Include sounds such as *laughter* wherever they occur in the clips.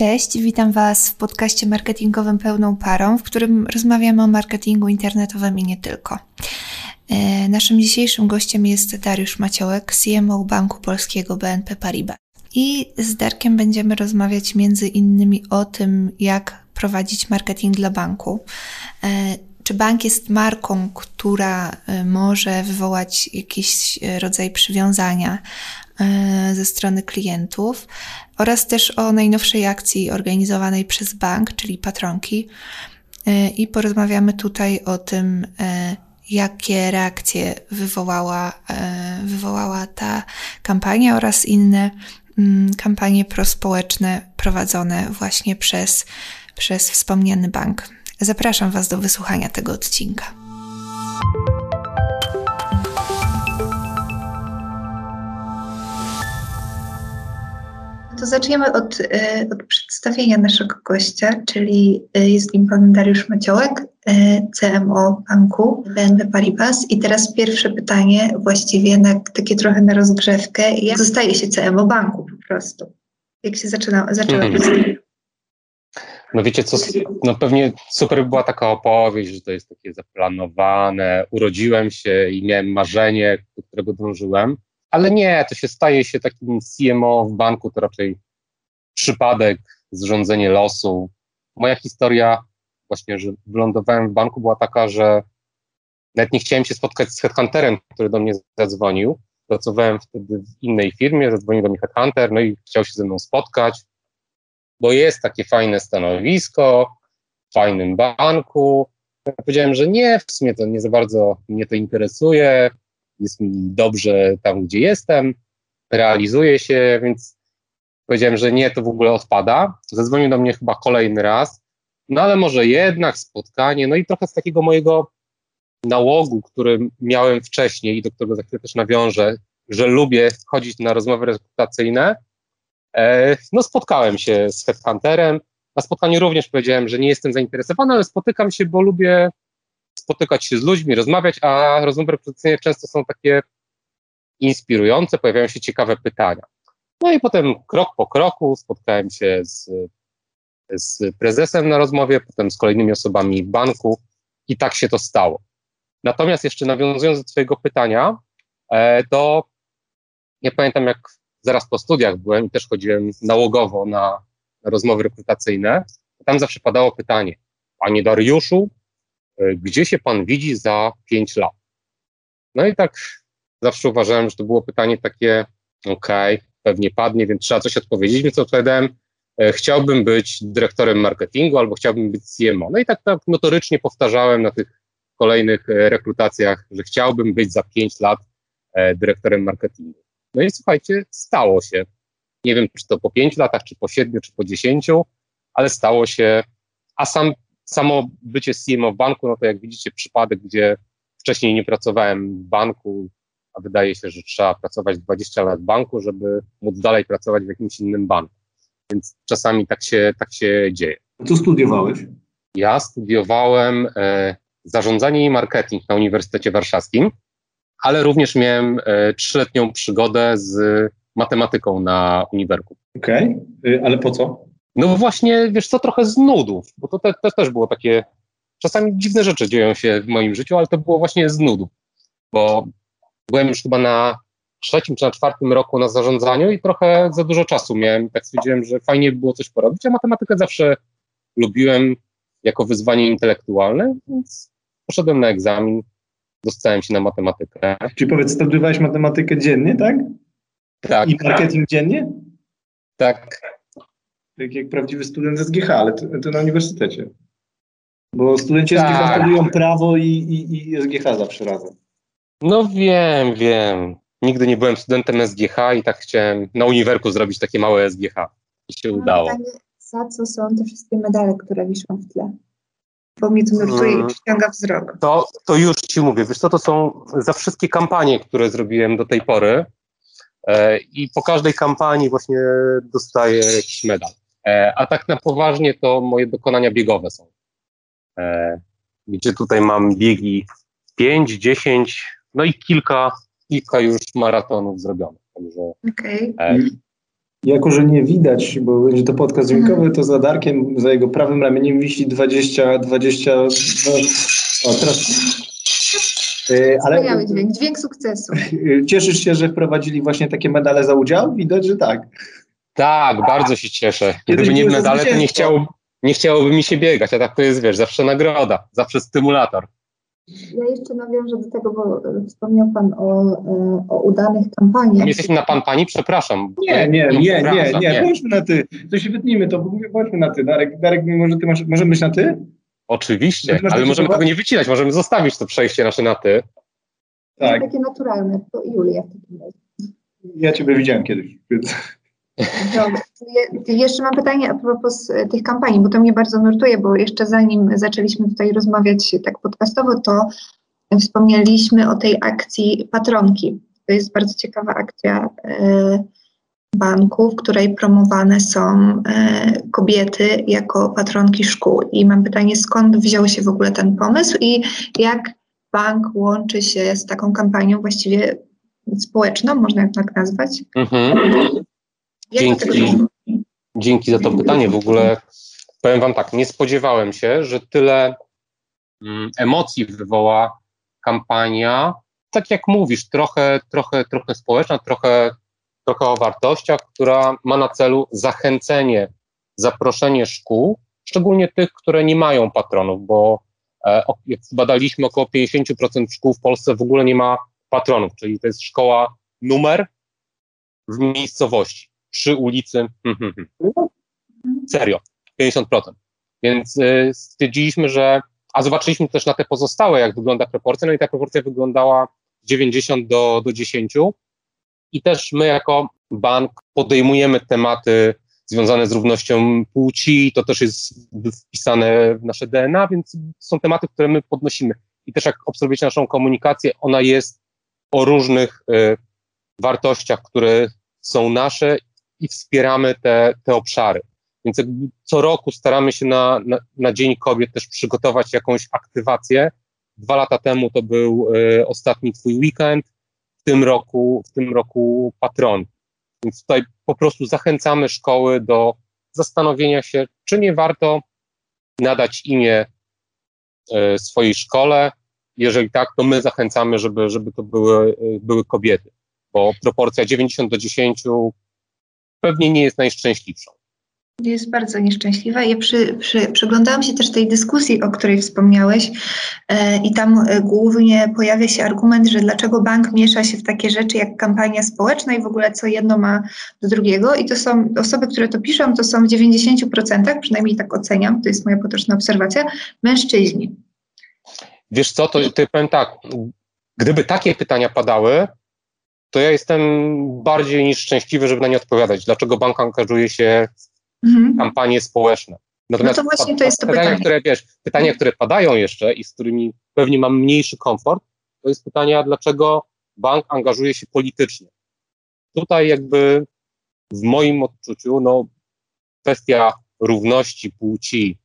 Cześć, witam Was w podcaście marketingowym Pełną Parą, w którym rozmawiamy o marketingu internetowym i nie tylko. E, naszym dzisiejszym gościem jest Dariusz Maciołek, CMO Banku Polskiego BNP Paribas. I z Darkiem będziemy rozmawiać między innymi o tym, jak prowadzić marketing dla banku. E, czy bank jest marką, która e, może wywołać jakiś rodzaj przywiązania ze strony klientów, oraz też o najnowszej akcji organizowanej przez bank, czyli Patronki. I porozmawiamy tutaj o tym, jakie reakcje wywołała, e, wywołała ta kampania oraz inne mm, kampanie prospołeczne prowadzone właśnie przez, przez wspomniany bank. Zapraszam Was do wysłuchania tego odcinka. To zaczniemy od, e, od, przedstawienia naszego gościa, czyli e, jest nim pan Dariusz Maciołek, e, CMO banku BNP Paribas. I teraz pierwsze pytanie, właściwie na, takie trochę na rozgrzewkę. Jak zostaje się CMO banku po prostu? Jak się zaczyna, zaczęła hmm. No wiecie co, no pewnie super by była taka opowieść, że to jest takie zaplanowane, urodziłem się i miałem marzenie, do którego dążyłem, ale nie, to się staje się takim CMO w banku, to raczej przypadek, zrządzenie losu. Moja historia, właśnie, że wylądowałem w banku, była taka, że nawet nie chciałem się spotkać z headhunterem, który do mnie zadzwonił. Pracowałem wtedy w innej firmie, zadzwonił do mnie headhunter, no i chciał się ze mną spotkać, bo jest takie fajne stanowisko w fajnym banku. Ja powiedziałem, że nie, w sumie to nie za bardzo mnie to interesuje, jest mi dobrze tam, gdzie jestem, realizuję się, więc powiedziałem, że nie, to w ogóle odpada. Zadzwonił do mnie chyba kolejny raz, no ale może jednak spotkanie, no i trochę z takiego mojego nałogu, który miałem wcześniej i do którego za chwilę też nawiążę, że lubię chodzić na rozmowy rekrutacyjne, e, no spotkałem się z headhunterem. Na spotkaniu również powiedziałem, że nie jestem zainteresowany, ale spotykam się, bo lubię spotykać się z ludźmi, rozmawiać, a rozmowy rekrutacyjne często są takie inspirujące, pojawiają się ciekawe pytania. No i potem krok po kroku spotkałem się z, z prezesem na rozmowie, potem z kolejnymi osobami banku i tak się to stało. Natomiast jeszcze nawiązując do Twojego pytania, e, to ja pamiętam, jak zaraz po studiach byłem i też chodziłem nałogowo na, na rozmowy rekrutacyjne, tam zawsze padało pytanie, Panie Dariuszu, gdzie się pan widzi za pięć lat? No i tak zawsze uważałem, że to było pytanie takie, okej, okay, pewnie padnie, więc trzeba coś odpowiedzieć, więc odpowiadałem, e, chciałbym być dyrektorem marketingu albo chciałbym być CMO. No i tak, tak notorycznie powtarzałem na tych kolejnych e, rekrutacjach, że chciałbym być za pięć lat dyrektorem marketingu. No i słuchajcie, stało się. Nie wiem, czy to po pięć latach, czy po siedmiu, czy po dziesięciu, ale stało się, a sam samo bycie CMO w banku, no to jak widzicie przypadek, gdzie wcześniej nie pracowałem w banku, a wydaje się, że trzeba pracować 20 lat w banku, żeby móc dalej pracować w jakimś innym banku. Więc czasami tak się, tak się dzieje. Co studiowałeś? Ja studiowałem e, zarządzanie i marketing na Uniwersytecie Warszawskim, ale również miałem e, trzyletnią przygodę z matematyką na uniwerku. Okej, okay. ale po co? No właśnie, wiesz co, trochę z nudów, bo to, te, to też było takie, czasami dziwne rzeczy dzieją się w moim życiu, ale to było właśnie z nudów, bo byłem już chyba na trzecim czy na czwartym roku na zarządzaniu i trochę za dużo czasu miałem, tak stwierdziłem, że fajnie by było coś porobić, a matematykę zawsze lubiłem jako wyzwanie intelektualne, więc poszedłem na egzamin, dostałem się na matematykę. Czyli powiedz, studiowałeś matematykę dziennie, tak? Tak. I marketing dziennie? Tak tak jak prawdziwy student SGH, ale to, to na uniwersytecie. Bo studenci tak. SGH studiują prawo i, i, i SGH zawsze razem. No wiem, wiem. Nigdy nie byłem studentem SGH i tak chciałem na uniwerku zrobić takie małe SGH. I się udało. Pytanie, za co są te wszystkie medale, które wiszą w tle? Bo mnie to nurtuje hmm. i przyciąga wzrok. To, to już ci mówię. Wiesz co, to są za wszystkie kampanie, które zrobiłem do tej pory. E, I po każdej kampanii właśnie dostaję jakiś medal. E, a tak na poważnie to moje dokonania biegowe są. E, gdzie tutaj mam biegi 5, 10, no i kilka, kilka już maratonów zrobionych. Także, okay. E, Jako, że nie widać, bo będzie to podcast dźwiękowy, to za Darkiem, za jego prawym ramieniem wisi 20, 20, no, o teraz... Ale dźwięk, dźwięk sukcesu. *laughs* Cieszysz się, że wprowadzili właśnie takie medale za udział? Widać, że tak. Tak, bardzo się cieszę. Gdyby nie medale, to nie, chciał, nie chciałoby mi się biegać, a tak to jest, wiesz, zawsze nagroda, zawsze stymulator. Ja jeszcze nawiążę do tego, bo wspomniał Pan o, e, o udanych kampaniach. Jesteśmy na Pan Pani? Przepraszam. Nie, nie, nie, nie, nie, bądźmy na Ty. To się wytnijmy to, bądźmy na Ty. Darek, Darek może Ty masz, możemy być na Ty? Oczywiście, ale możemy tego nie wycinać, możemy zostawić to przejście nasze na Ty. Tak. Takie naturalne, to Julia w takim razie. Ja Ciebie widziałem kiedyś, więc... Dobrze. Jeszcze mam pytanie a propos e, tych kampanii, bo to mnie bardzo nurtuje, bo jeszcze zanim zaczęliśmy tutaj rozmawiać tak podcastowo, to wspomnieliśmy o tej akcji Patronki. To jest bardzo ciekawa akcja e, banku, w której promowane są e, kobiety jako patronki szkół. I mam pytanie, skąd wziął się w ogóle ten pomysł i jak bank łączy się z taką kampanią właściwie społeczną, można tak nazwać? Mhm. Dzięki, dzięki za to pytanie. W ogóle powiem Wam tak, nie spodziewałem się, że tyle mm, emocji wywoła kampania. Tak jak mówisz, trochę, trochę, trochę społeczna, trochę, trochę o wartościach, która ma na celu zachęcenie, zaproszenie szkół, szczególnie tych, które nie mają patronów, bo e, jak badaliśmy, około 50% szkół w Polsce w ogóle nie ma patronów, czyli to jest szkoła numer w miejscowości przy ulicy. *laughs* Serio, 50%. Więc y, stwierdziliśmy, że. A zobaczyliśmy też na te pozostałe, jak wygląda proporcja. No i ta proporcja wyglądała 90 do, do 10. I też my, jako bank, podejmujemy tematy związane z równością płci. To też jest wpisane w nasze DNA, więc są tematy, które my podnosimy. I też jak obserwujecie naszą komunikację, ona jest o różnych y, wartościach, które są nasze i wspieramy te, te obszary. Więc co roku staramy się na, na, na, Dzień Kobiet też przygotować jakąś aktywację. Dwa lata temu to był y, ostatni Twój weekend, w tym roku, w tym roku patron. Więc tutaj po prostu zachęcamy szkoły do zastanowienia się, czy nie warto nadać imię y, swojej szkole. Jeżeli tak, to my zachęcamy, żeby, żeby to były, y, były kobiety, bo proporcja 90 do 10 pewnie nie jest najszczęśliwszą. Jest bardzo nieszczęśliwa. Ja przy, przy, przyglądałam się też tej dyskusji, o której wspomniałeś, e, i tam e, głównie pojawia się argument, że dlaczego bank miesza się w takie rzeczy jak kampania społeczna i w ogóle co jedno ma do drugiego. I to są osoby, które to piszą, to są w 90%, przynajmniej tak oceniam, to jest moja potoczna obserwacja, mężczyźni. Wiesz co, to, to powiem tak, gdyby takie pytania padały, to ja jestem bardziej niż szczęśliwy, żeby na nie odpowiadać. Dlaczego bank angażuje się w mhm. kampanie społeczne? Natomiast no to właśnie to jest to pytania, pytanie. Które, wiesz, pytania, które padają jeszcze i z którymi pewnie mam mniejszy komfort, to jest pytania, dlaczego bank angażuje się politycznie. Tutaj jakby w moim odczuciu, no, kwestia równości płci,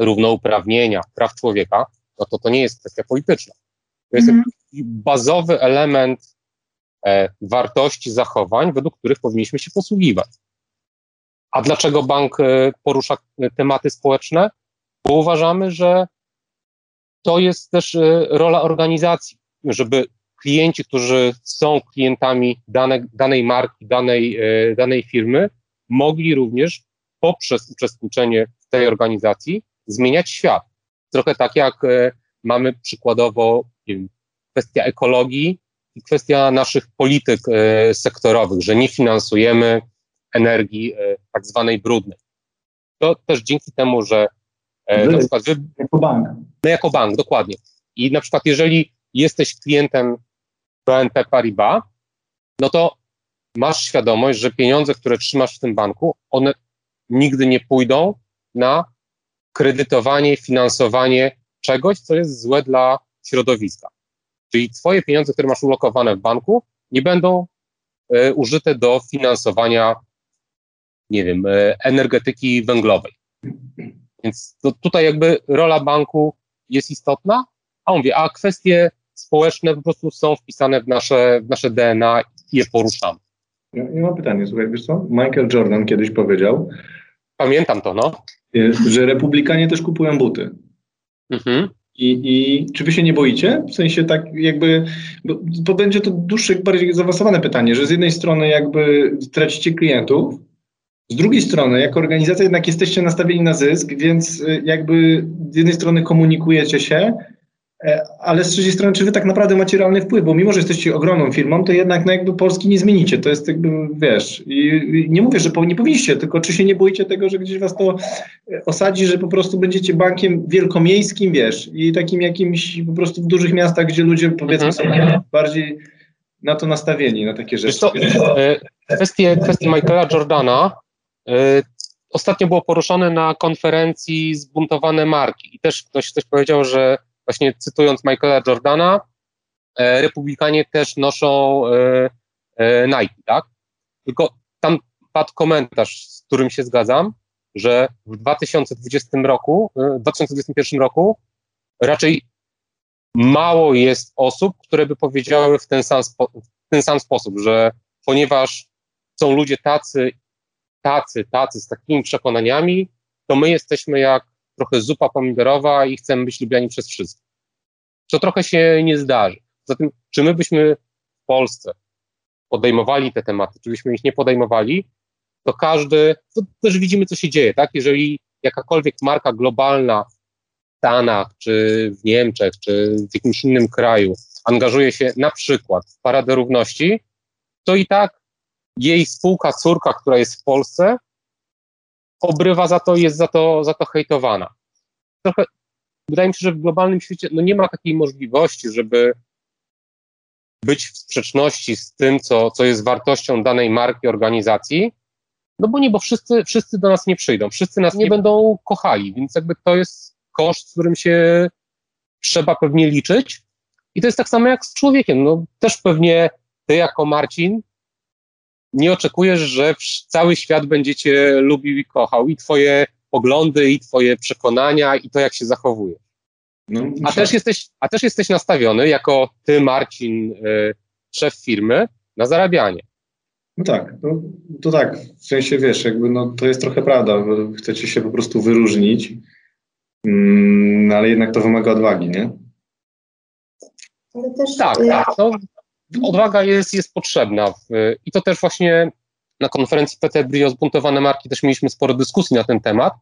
równouprawnienia, praw człowieka, no to to nie jest kwestia polityczna. To jest mm bazowy element wartości zachowań, według których powinniśmy się posługiwać. A dlaczego bank e, porusza tematy społeczne? Bo uważamy, że to jest też e, rola organizacji, żeby klienci, którzy są klientami dane, danej marki, danej, danej firmy, mogli również poprzez uczestniczenie w tej organizacji zmieniać świat. Trochę tak jak mamy przykładowo kwestia ekologii, kwestia naszych polityk e, sektorowych, że nie finansujemy energii e, tak zwanej brudnej. To też dzięki temu, że e, na przykład wy, jako bank. My jako bank, dokładnie. I na przykład jeżeli jesteś klientem BNP Paribas, no to masz świadomość, że pieniądze, które trzymasz w tym banku, one nigdy nie pójdą na kredytowanie, finansowanie czegoś, co jest złe dla środowiska. Czyli Twoje pieniądze, które masz ulokowane w banku, nie będą e, użyte do finansowania, nie wiem, e, energetyki węglowej. Więc to, tutaj jakby rola banku jest istotna, a mówię, a kwestie społeczne po prostu są wpisane w nasze, w nasze DNA i je poruszamy. Ja, ja mam pytanie, słuchaj, wiesz co? Michael Jordan kiedyś powiedział, Pamiętam to, no. y, że republikanie też kupują buty. Mhm. I, I czy wy się nie boicie? W sensie tak jakby, bo, bo będzie to dłuższe, bardziej zaawansowane pytanie, że z jednej strony jakby tracicie klientów, z drugiej strony jako organizacja jednak jesteście nastawieni na zysk, więc y, jakby z jednej strony komunikujecie się, ale z trzeciej strony, czy wy tak naprawdę macie realny wpływ, bo mimo, że jesteście ogromną firmą, to jednak no jakby Polski nie zmienicie, to jest jakby, wiesz, i, nie mówię, że nie powinniście, tylko czy się nie boicie tego, że gdzieś was to e, osadzi, że po prostu będziecie bankiem wielkomiejskim, wiesz, i takim jakimś po prostu w dużych miastach, gdzie ludzie powiedzmy są bardziej na to nastawieni, na takie rzeczy. co, e, kwestie, kwestie Michaela Jordana e, ostatnio było poruszone na konferencji Zbuntowane Marki. I też ktoś, ktoś powiedział, że właśnie cytując Michaela Jordana, e, republikanie też noszą e, e, Nike, tak? Tylko tam padł komentarz, z którym się zgadzam, że w 2020 roku, w 2021 roku raczej mało jest osób, które by powiedziały w ten sam, spo, w ten sam sposób, że ponieważ są ludzie tacy, tacy, tacy z takimi przekonaniami, to my jesteśmy jak trochę zupa pomidorowa i chcemy być lubiani przez wszystkich. Co trochę się nie zdarzy. Zatem, czy my byśmy w Polsce podejmowali te tematy, czy byśmy ich nie podejmowali, to każdy, to też widzimy, co się dzieje, tak? Jeżeli jakakolwiek marka globalna w Stanach, czy w Niemczech, czy w jakimś innym kraju angażuje się na przykład w Paradę Równości, to i tak jej spółka, córka, która jest w Polsce, obrywa za to, jest za to, za to hejtowana. Trochę, wydaje mi się, że w globalnym świecie no nie ma takiej możliwości, żeby być w sprzeczności z tym, co, co jest wartością danej marki, organizacji, no bo nie, bo wszyscy, wszyscy do nas nie przyjdą, wszyscy nas nie będą kochali, więc jakby to jest koszt, z którym się trzeba pewnie liczyć. I to jest tak samo jak z człowiekiem. No, też pewnie ty jako Marcin nie oczekujesz, że cały świat będzie cię lubił i kochał i twoje poglądy, i twoje przekonania, i to, jak się zachowuje. No, A też jesteś, a też jesteś nastawiony, jako ty, Marcin, y, szef firmy, na zarabianie. No tak, no, to tak, w sensie wiesz, jakby no, to jest trochę prawda, bo chcecie się po prostu wyróżnić, mm, no, ale jednak to wymaga odwagi, nie? Ale też Tak, y, tak. No, odwaga jest, jest potrzebna. I to też właśnie na konferencji PT Brio Zbuntowane Marki też mieliśmy sporo dyskusji na ten temat.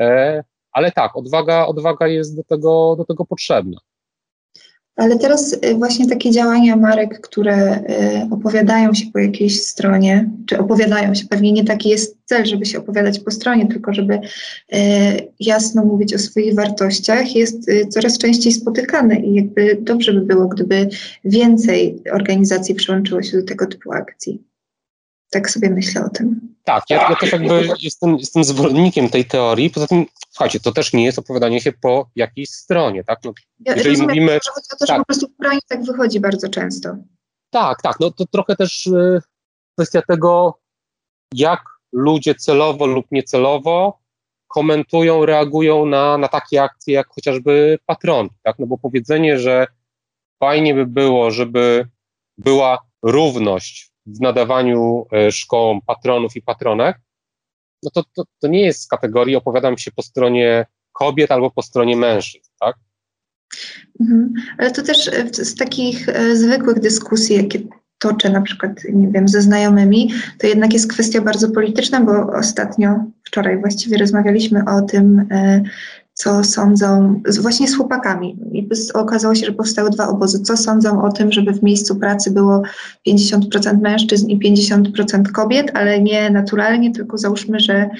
E, ale tak, odwaga, odwaga jest do tego, do tego potrzebna. Ale teraz y, właśnie takie działania marek, które y, opowiadają się po jakiejś stronie, czy opowiadają się, pewnie nie taki jest cel, żeby się opowiadać po stronie, tylko żeby y, jasno mówić o swoich wartościach, jest coraz częściej spotykany i jakby dobrze by było, gdyby więcej organizacji przyłączyło się do tego typu akcji. Tak sobie myślę o tym. Tak, ja, ja też jakby jestem, jestem zwolennikiem tej teorii. Poza tym, słuchajcie, to też nie jest opowiadanie się po jakiejś stronie, tak? No, Ja Jeżeli rozumiem, mówimy- że chodzi o to, że tak. po prostu w stronie tak wychodzi bardzo często. Tak, tak. No to trochę też y, kwestia tego, jak ludzie celowo lub niecelowo komentują, reagują na, na takie akcje, jak chociażby patronki, tak? No bo powiedzenie, że fajnie by było, żeby była równość w nadawaniu e, szkołom patronów i patronek, no to, to, to nie jest z kategorii opowiadam się po stronie kobiet albo po stronie mężczyzn, tak? Mhm. Ale to też z takich e, zwykłych dyskusji, jakie toczę na przykład, nie wiem, ze znajomymi, to jednak jest kwestia bardzo polityczna, bo ostatnio, wczoraj właściwie rozmawialiśmy o tym, e, co sądzą, właśnie z chłopakami. I okazało się, że powstały dwa obozy. Co sądzą o tym, żeby w miejscu pracy było 50% mężczyzn i 50% kobiet, ale nie naturalnie, tylko załóżmy, że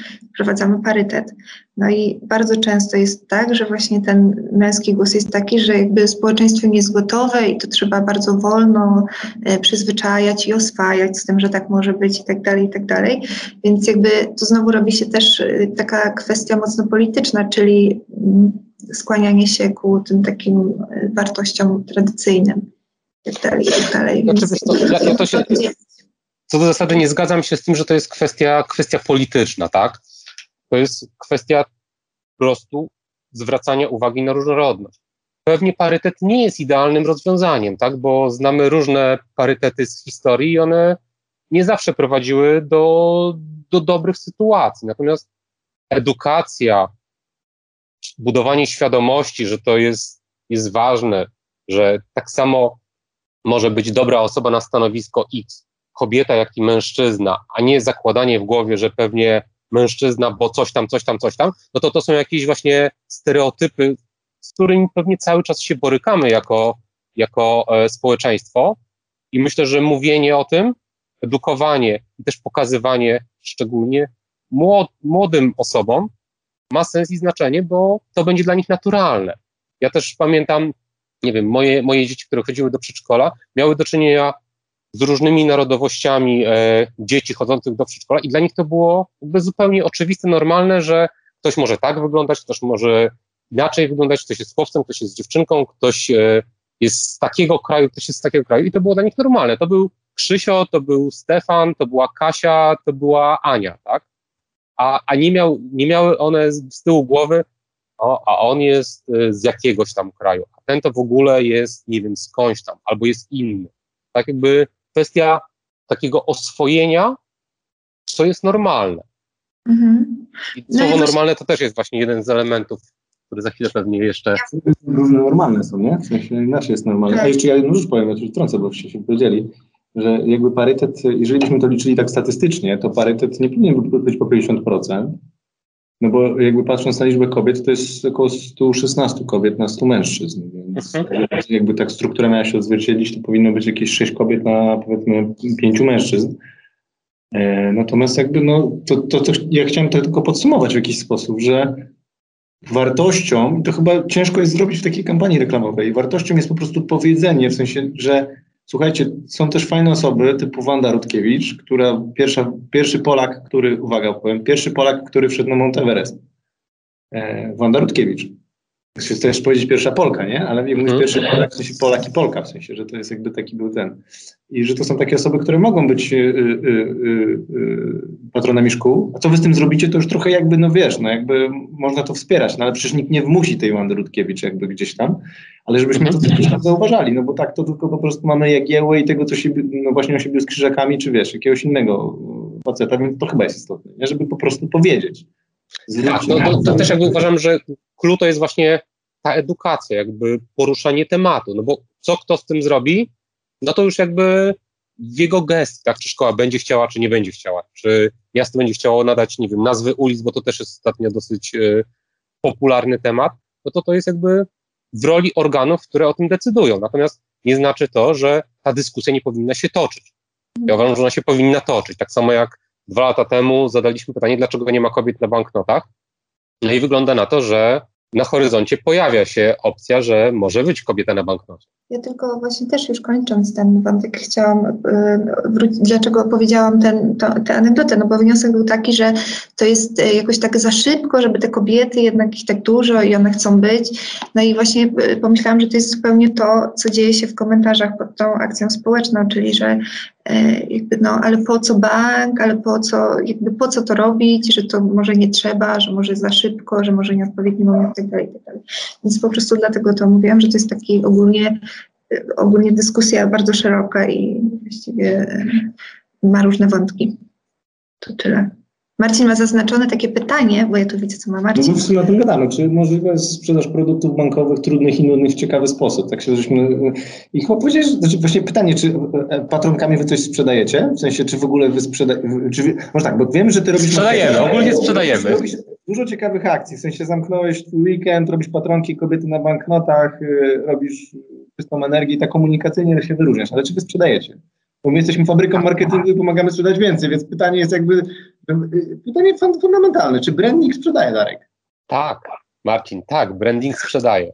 wprowadzamy parytet. No i bardzo często jest tak, że właśnie ten męski głos jest taki, że jakby społeczeństwo nie jest gotowe i to trzeba bardzo wolno e, przyzwyczajać i oswajać z tym, że tak może być i tak dalej, i tak dalej. Więc jakby to znowu robi się też e, taka kwestia mocno polityczna, czyli mm, skłanianie się ku tym takim e, wartościom tradycyjnym i tak dalej, i tak dalej. Znaczy, Więc wiesz co, ja- ja to się- jakby- Co do zasady nie zgadzam się z tym, że to jest kwestia, kwestia polityczna, tak? To jest kwestia po prostu zwracania uwagi na różnorodność. Pewnie parytet nie jest idealnym rozwiązaniem, tak? Bo znamy różne parytety z historii i one nie zawsze prowadziły do, do dobrych sytuacji. Natomiast edukacja, budowanie świadomości, że to jest, jest ważne, że tak samo może być dobra osoba na stanowisko X, kobieta, jak i mężczyzna, a nie zakładanie w głowie, że pewnie mężczyzna, bo coś tam, coś tam, coś tam, no to to są jakieś właśnie stereotypy, z którymi pewnie cały czas się borykamy jako, jako e, społeczeństwo. I myślę, że mówienie o tym, edukowanie i też pokazywanie szczególnie młod, młodym osobom ma sens i znaczenie, bo to będzie dla nich naturalne. Ja też pamiętam, nie wiem, moje, moje dzieci, które chodziły do przedszkola, miały do czynienia z różnymi narodowościami e, dzieci chodzących do przedszkola i dla nich to było zupełnie oczywiste, normalne, że ktoś może tak wyglądać, ktoś może inaczej wyglądać, ktoś jest chłopcem, ktoś jest dziewczynką, ktoś e, jest z takiego kraju, ktoś jest z takiego kraju i to było dla nich normalne. To był Krzysio, to był Stefan, to była Kasia, to była Ania, tak? A, a nie, miał, nie miały one z, z tyłu głowy, o, a on jest e, z jakiegoś tam kraju, a ten to w ogóle jest, nie wiem, skądś tam, albo jest inny. Tak jakby kwestia takiego oswojenia, co jest normalne. Mhm. I no słowo no normalne to też jest właśnie jeden z elementów, który za chwilę pewnie jeszcze... Różne normalne są, nie? W sensie inaczej jest normalne. Tak. A jeszcze ja jedną rzecz powiem, ja tu wtrącę, bo wszyscy się powiedzieli, że jakby parytet, jeżeli byśmy to liczyli tak statystycznie, to parytet nie powinien być po 50%, no bo jakby patrząc na liczbę kobiet, to jest około 116 kobiet na 100 mężczyzn, więc mhm. jakby tak struktura miała się odzwierciedlić, to powinno być jakieś 6 kobiet na powiedzmy 5 mężczyzn. E, natomiast jakby no, to, to, to ja chciałem to tylko podsumować w jakiś sposób, że wartością, i to chyba ciężko jest zrobić w takiej kampanii reklamowej, wartością jest po prostu powiedzenie, w sensie, że Słuchajcie, są też fajne osoby typu Wanda Rutkiewicz, która pierwsza, pierwszy Polak, który, uwaga, powiem, pierwszy Polak, który wszedł na Mount Everest. E, Wanda Rutkiewicz. Chcę też powiedzieć pierwsza Polka, nie? Ale mówię mhm. pierwszy Polak, w sensie Polak i Polka, w sensie, że to jest jakby taki był ten. I że to są takie osoby, które mogą być y, y, y, patronami szkół. A co wy z tym zrobicie, to już trochę jakby, no wiesz, no jakby można to wspierać, no ale przecież nikt nie wmusi tej Wandy Rutkiewicz jakby gdzieś tam, ale żebyśmy to gdzieś tam zauważali, no bo tak to tylko po prostu mamy jagiełę i tego, co się, no właśnie on się bił z krzyżakami, czy wiesz, jakiegoś innego faceta, więc to chyba jest istotne, nie? żeby po prostu powiedzieć. Tak, no to, to też jakby uważam, że clue to jest właśnie ta edukacja, jakby poruszanie tematu, no bo co kto z tym zrobi, no to już jakby jego gest, tak, czy szkoła będzie chciała, czy nie będzie chciała, czy miasto będzie chciało nadać, nie wiem, nazwy ulic, bo to też jest ostatnio dosyć y, popularny temat, no to to jest jakby w roli organów, które o tym decydują. Natomiast nie znaczy to, że ta dyskusja nie powinna się toczyć. Ja uważam, że ona się powinna toczyć. Tak samo jak dwa lata temu zadaliśmy pytanie, dlaczego nie ma kobiet na banknotach. No i wygląda na to, że na horyzoncie pojawia się opcja, że może być kobieta na banknocie. Ja tylko właśnie też już kończąc ten wątek chciałam y, wrócić, dlaczego opowiedziałam ten, to, tę anegdotę, no bo wniosek był taki, że to jest y, jakoś tak za szybko, żeby te kobiety jednak ich tak dużo i one chcą być. No i właśnie y, pomyślałam, że to jest zupełnie to, co dzieje się w komentarzach pod tą akcją społeczną, czyli że jakby no, ale po co bank, ale po co, jakby po co to robić, że to może nie trzeba, że może za szybko, że może nieodpowiedni moment itd., tak itd. Tak Więc po prostu dlatego to mówiłam, że to jest taki ogólnie ogólnie dyskusja bardzo szeroka i właściwie ma różne wątki. To tyle. Marcin ma zaznaczone takie pytanie, bo ja tu widzę, co ma Marcin. No w sumie o tym gadamy. Czy możliwe jest sprzedaż produktów bankowych trudnych i nudnych w ciekawy sposób? Tak się żeśmy... I chyba powiedzieć, znaczy właśnie pytanie, czy e, patronkami wy coś sprzedajecie? W sensie, czy w ogóle wy sprzedajecie? Może tak, bo wiem, że ty robisz... Sprzedajemy, ogólnie sprzedajemy. Robisz dużo ciekawych akcji, w sensie zamknąłeś weekend, robisz patronki kobiety na banknotach, robisz czystą energię i tak komunikacyjnie się wyróżniasz, ale czy wy sprzedajecie? Bo my jesteśmy fabryką marketingu i pomagamy sprzedać więcej, więc pytanie jest jakby, pytanie fundamentalne, czy branding sprzedaje, Darek? Tak, Marcin, tak, branding sprzedaje.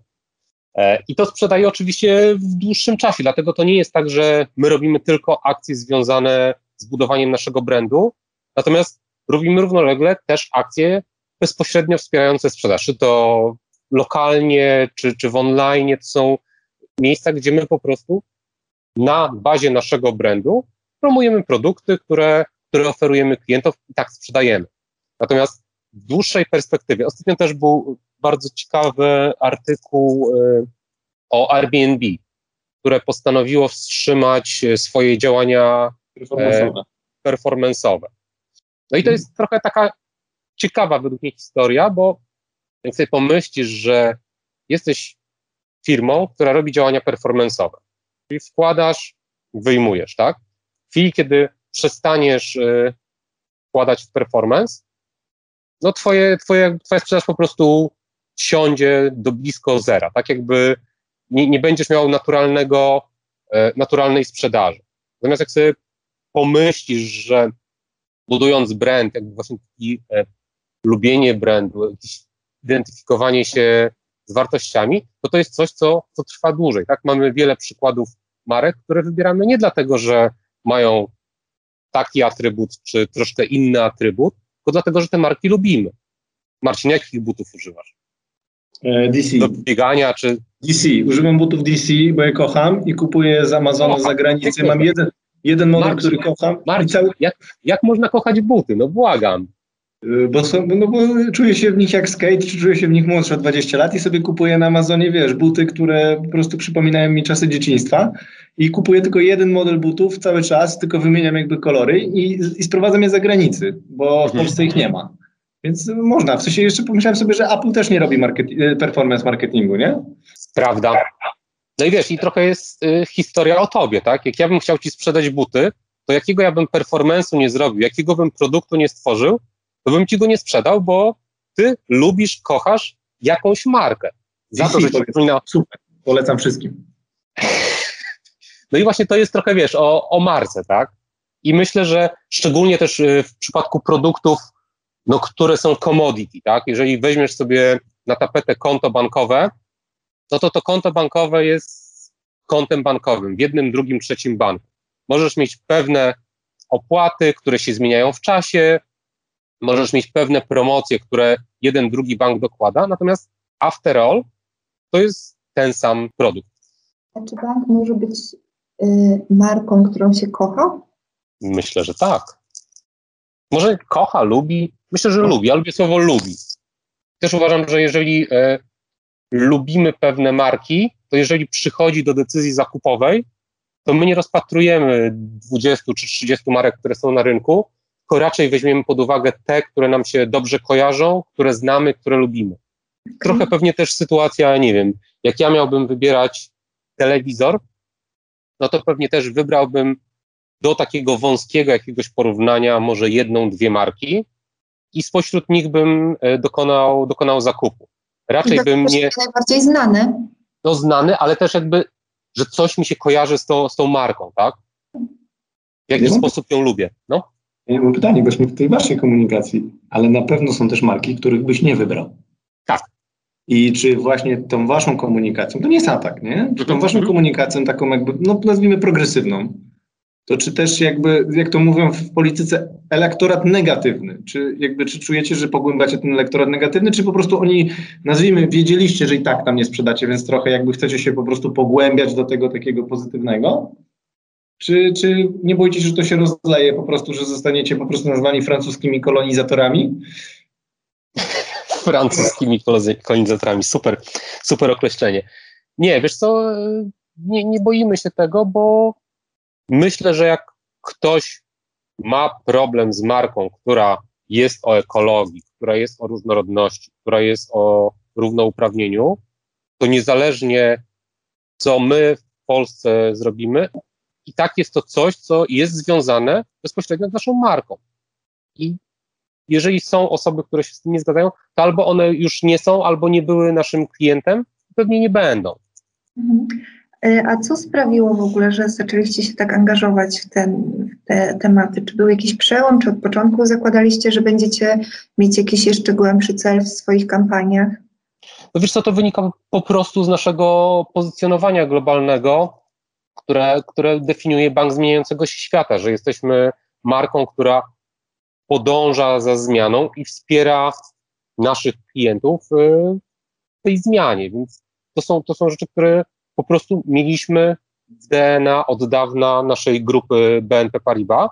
E, I to sprzedaje oczywiście w dłuższym czasie, dlatego to nie jest tak, że my robimy tylko akcje związane z budowaniem naszego brandu, natomiast robimy równolegle też akcje bezpośrednio wspierające sprzedaż, czy to lokalnie, czy, czy w online, to są miejsca, gdzie my po prostu na bazie naszego brandu promujemy produkty, które, które oferujemy klientom i tak sprzedajemy. Natomiast w dłuższej perspektywie, ostatnio też był bardzo ciekawy artykuł y, o Airbnb, które postanowiło wstrzymać swoje działania reformowe. performance'owe. No i to jest trochę taka ciekawa według mnie historia, bo jak sobie pomyślisz, że jesteś firmą, która robi działania performance'owe, czyli wkładasz, wyjmujesz, tak? W chwili, kiedy przestaniesz y, wkładać w performance, no twoje, twoje, twoja sprzedaż po prostu siądzie do blisko zera, tak jakby nie, nie będziesz miał naturalnego, e, naturalnej sprzedaży. Natomiast jak sobie pomyślisz, że budując brand, jakby właśnie taki, e, lubienie brandu, jakieś identyfikowanie się z wartościami, to to jest coś, co, co trwa dłużej. Tak? Mamy wiele przykładów marek, które wybieramy nie dlatego, że mają taki atrybut, czy troszkę inny atrybut, tylko dlatego, że te marki lubimy. Marcin, jakich butów używasz? E, DC. Do biegania, czy... DC. Używam butów DC, bo je kocham i kupuję z Amazonu z zagranicy. Mam jeden, jeden model, Marcin, który kocham. Marcin, cały... jak, jak można kochać buty? No błagam. Y, bo, są, no bo czuję się w nich jak skate, czy czuję się w nich młodszy o 20 lat i sobie kupuję na Amazonie, wiesz, buty, które po prostu przypominają mi czasy dzieciństwa i kupuję tylko jeden model butów cały czas, tylko wymieniam jakby kolory i, i sprowadzam je za granicy, bo w Mhm. Polsce ich nie ma. Więc można. W sensie jeszcze pomyślałem sobie, że Apple też nie robi market, y, performance marketingu, nie? Prawda. No i wiesz, i trochę jest y, historia o tobie, tak? Jak ja bym chciał ci sprzedać buty, to jakiego ja bym performance'u nie zrobił, jakiego bym produktu nie stworzył, to bym ci go nie sprzedał, bo ty lubisz, kochasz jakąś markę. Za to, że ci *laughs* przypomina. Super. Polecam wszystkim. No i właśnie to jest trochę, wiesz, o, o marce, tak? I myślę, że szczególnie też y, w przypadku produktów, no, które są commodity, tak? Jeżeli weźmiesz sobie na tapetę konto bankowe, no to to konto bankowe jest kontem bankowym w jednym, drugim, trzecim banku. Możesz mieć pewne opłaty, które się zmieniają w czasie, możesz mieć pewne promocje, które jeden, drugi bank dokłada, natomiast after all to jest ten sam produkt. A czy bank może być y, marką, którą się kocha? Myślę, że tak. Może kocha, lubi? Myślę, że lubi. Ja lubię słowo lubi. Też uważam, że jeżeli e, lubimy pewne marki, to jeżeli przychodzi do decyzji zakupowej, to my nie rozpatrujemy 20 czy 30 marek, które są na rynku, tylko raczej weźmiemy pod uwagę te, które nam się dobrze kojarzą, które znamy, które lubimy. Trochę pewnie też sytuacja, nie wiem, jak ja miałbym wybierać telewizor, no to pewnie też wybrałbym do takiego wąskiego jakiegoś porównania może jedną, dwie marki i spośród nich bym e, dokonał, dokonał zakupu. Raczej bym nie najbardziej znane. no, znany, ale też jakby, że coś mi się kojarzy z tą, z tą marką, tak? W jaki Ja mam- sposób ją lubię, no? Ja mam pytanie, bo w tej waszej komunikacji, ale na pewno są też marki, których byś nie wybrał. Tak. I czy właśnie tą waszą komunikacją, to nie jest atak, nie? Czy tą Mhm, waszą komunikacją taką jakby, no nazwijmy progresywną, to czy też jakby, jak to mówią w polityce, elektorat negatywny, czy jakby, czy czujecie, że pogłębiacie ten elektorat negatywny, czy po prostu oni, nazwijmy, wiedzieliście, że i tak tam nie sprzedacie, więc trochę jakby chcecie się po prostu pogłębiać do tego takiego pozytywnego? Czy, czy nie boicie się, że to się rozleje po prostu, że zostaniecie po prostu nazwani francuskimi kolonizatorami? *laughs* francuskimi kolonizatorami. Super, super określenie. Nie, wiesz co, nie, nie boimy się tego, bo myślę, że jak ktoś ma problem z marką, która jest o ekologii, która jest o różnorodności, która jest o równouprawnieniu, to niezależnie co my w Polsce zrobimy, i tak jest to coś, co jest związane bezpośrednio z naszą marką. I jeżeli są osoby, które się z tym nie zgadzają, to albo one już nie są, albo nie były naszym klientem, pewnie nie będą. Mhm. E, A co sprawiło w ogóle, że zaczęliście się tak angażować w, ten, w te tematy? Czy był jakiś przełom, czy od początku zakładaliście, że będziecie mieć jakiś jeszcze głębszy cel w swoich kampaniach? No wiesz co, to wynika po prostu z naszego pozycjonowania globalnego, które, które definiuje bank zmieniającego się świata, że jesteśmy marką, która podąża za zmianą i wspiera naszych klientów y, w tej zmianie. Więc to są, to są rzeczy, które po prostu mieliśmy w DNA od dawna naszej grupy BNP Paribas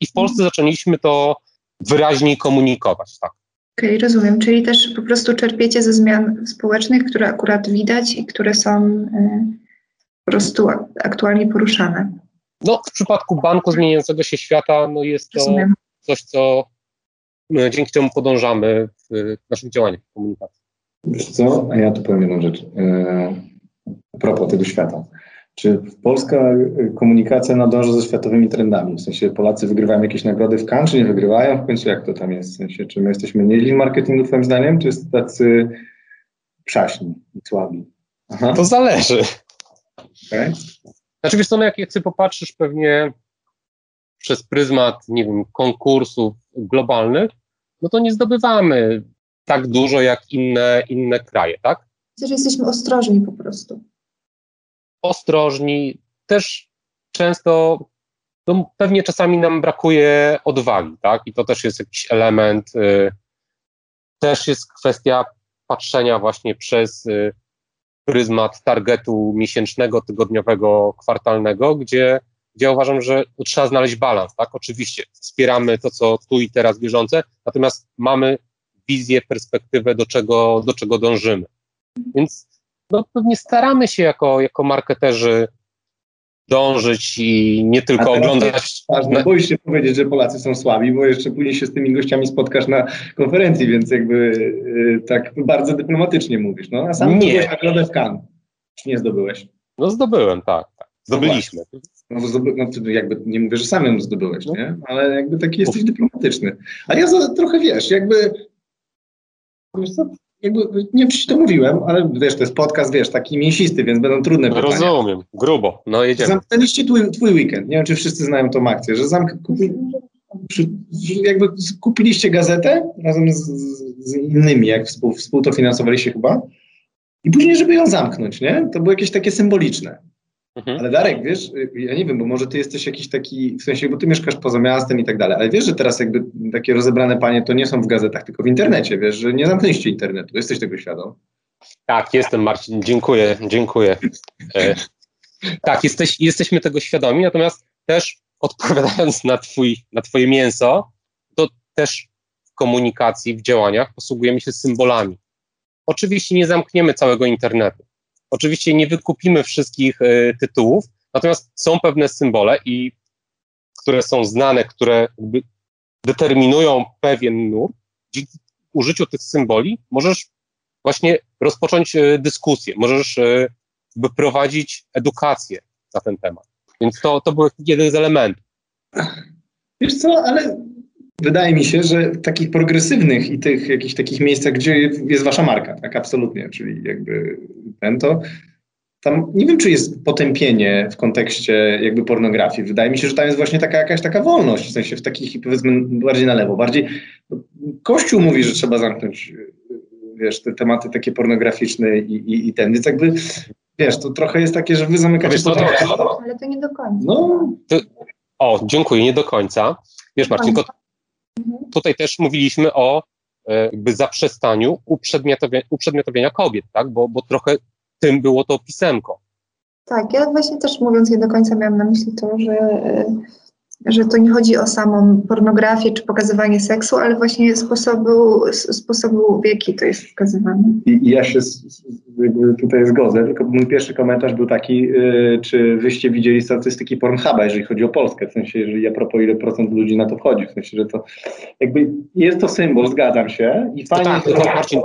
i w Polsce zaczęliśmy to wyraźniej komunikować. Tak. Okej, rozumiem. Czyli też po prostu czerpiecie ze zmian społecznych, które akurat widać i które są y, prostu ak- aktualnie poruszane. No, w przypadku banku zmieniającego się świata, no jest to Rozumiem. coś, co no, dzięki czemu podążamy w, w naszych działaniach komunikacji. Wiesz co, a ja tu powiem jedną rzecz. E, a propos tego świata. Czy polska komunikacja nadąża ze światowymi trendami? W sensie Polacy wygrywają jakieś nagrody w Cannes, czy nie wygrywają? W końcu jak to tam jest? W sensie, czy my jesteśmy nieźli w marketingu, twoim zdaniem, czy jest tacy przaśni i słabi? Aha. To zależy. Okay. Znaczy wiesz co, no jak, jak sobie popatrzysz pewnie przez pryzmat, nie wiem, konkursów globalnych, no to nie zdobywamy tak dużo jak inne, inne kraje, tak? Że jesteśmy ostrożni po prostu. Ostrożni, też często, no pewnie czasami nam brakuje odwagi, tak? I to też jest jakiś element, y, też jest kwestia patrzenia właśnie przez y, pryzmat targetu miesięcznego, tygodniowego, kwartalnego, gdzie, gdzie uważam, że trzeba znaleźć balans, tak? Oczywiście wspieramy to, co tu i teraz bieżące, natomiast mamy wizję, perspektywę, do czego, do czego dążymy. Więc no, pewnie staramy się jako, jako marketerzy dążyć i nie tylko oglądać. Ważne, na... boisz się powiedzieć, że Polacy są słabi, bo jeszcze później się z tymi gościami spotkasz na konferencji, więc jakby yy, tak bardzo dyplomatycznie mówisz. No, a sam nie. nagrodę w Cannes. Czy nie zdobyłeś? No zdobyłem, tak. tak. Zdobyliśmy. No, no, zdoby, no jakby nie mówię, że sam ją zdobyłeś, no. nie? Ale jakby taki jesteś dyplomatyczny. A ja za, trochę wiesz, jakby jakby, nie wiem, czy to mówiłem, ale wiesz, to jest podcast, wiesz, taki mięsisty, więc będą trudne pytania. Rozumiem, grubo, no jedziemy. Zamknęliście twój, twój weekend, nie wiem, czy wszyscy znają tą akcję, że zamk kupi, jakby kupiliście gazetę razem z, z innymi, jak współ, współ finansowaliście chyba, i później, żeby ją zamknąć, nie? To było jakieś takie symboliczne. Mhm. Ale Darek, wiesz, ja nie wiem, bo może ty jesteś jakiś taki, w sensie, bo ty mieszkasz poza miastem i tak dalej, ale wiesz, że teraz jakby takie rozebrane panie to nie są w gazetach, tylko w internecie, wiesz, że nie zamknęliście internetu, jesteś tego świadom? Tak, jestem Marcin, dziękuję, dziękuję. E, tak, jesteś, jesteśmy tego świadomi, natomiast też odpowiadając na, twój, na twoje mięso, to też w komunikacji, w działaniach posługujemy się symbolami. Oczywiście nie zamkniemy całego internetu, Oczywiście nie wykupimy wszystkich y, tytułów, natomiast są pewne symbole, i, które są znane, które determinują pewien nurt. Dzięki użyciu tych symboli możesz właśnie rozpocząć y, dyskusję, możesz y, prowadzić edukację na ten temat. Więc to, to był jeden z elementów. Wiesz co, ale wydaje mi się, że w takich progresywnych i tych jakichś takich miejscach, gdzie jest wasza marka, tak absolutnie, czyli jakby ten to, tam nie wiem, czy jest potępienie w kontekście jakby pornografii. Wydaje mi się, że tam jest właśnie taka jakaś taka wolność, w sensie w takich powiedzmy bardziej na lewo, bardziej Kościół mówi, że trzeba zamknąć wiesz, te tematy takie pornograficzne i, i, i ten, więc jakby wiesz, to trochę jest takie, że wy zamykacie... to, to, ale to nie do końca. No. To, o, dziękuję, nie do końca. Wiesz Marcin. Tutaj też mówiliśmy o e, jakby zaprzestaniu uprzedmiotowienia, uprzedmiotowienia kobiet, tak? Bo, bo trochę tym było to pisemko. Tak, ja właśnie też mówiąc nie do końca miałam na myśli to, że e, że to nie chodzi o samą pornografię czy pokazywanie seksu, ale właśnie sposobu, sposobu w jaki to jest pokazywane. I, ja się tutaj zgodzę, tylko mój pierwszy komentarz był taki, yy, czy wyście widzieli statystyki Pornhuba, jeżeli chodzi o Polskę, w sensie, jeżeli a propos ile procent ludzi na to wchodzi, w sensie, że to jakby jest to symbol, zgadzam się. I fajnie, tak, tylko, Marcin,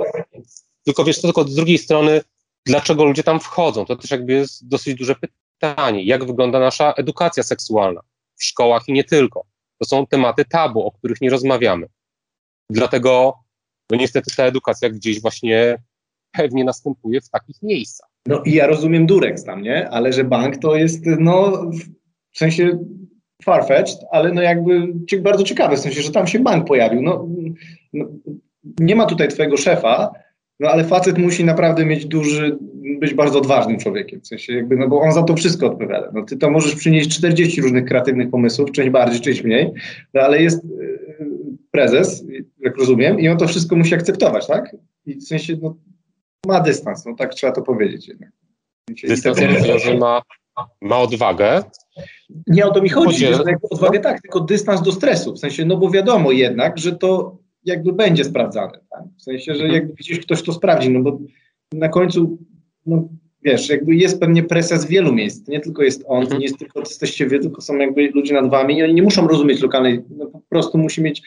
tylko wiesz, to tylko z drugiej strony, dlaczego ludzie tam wchodzą, to też jakby jest dosyć duże pytanie, jak wygląda nasza edukacja seksualna w szkołach i nie tylko. To są tematy tabu, o których nie rozmawiamy. Dlatego, no niestety, ta edukacja gdzieś właśnie pewnie następuje w takich miejscach. No i ja rozumiem durek tam, nie? Ale że bank to jest, no, w sensie farfetched, ale no jakby bardzo ciekawe, w sensie, że tam się bank pojawił. No, no, nie ma tutaj twojego szefa, no ale facet musi naprawdę mieć duży, być bardzo odważnym człowiekiem, w sensie jakby, no bo on za to wszystko odpowiada. No ty to możesz przynieść 40 różnych kreatywnych pomysłów, część bardziej, część mniej, no ale jest y, prezes, jak rozumiem, i on to wszystko musi akceptować, tak? I w sensie, no, ma dystans, no tak trzeba to powiedzieć jednak. Dystans, że ma, ma odwagę. Nie o to mi chodzi, że odwagę tak, tylko dystans do stresu, w sensie, no bo wiadomo jednak, że to jakby będzie sprawdzane. Tak? W sensie, że mhm. jak widzisz ktoś to sprawdzi, no bo na końcu no, wiesz, jakby jest pewnie presja z wielu miejsc. Nie tylko jest on, Mhm. nie jest tylko jesteście wy, tylko są jakby ludzie nad wami i oni nie muszą rozumieć lokalnej, no po prostu musi mieć,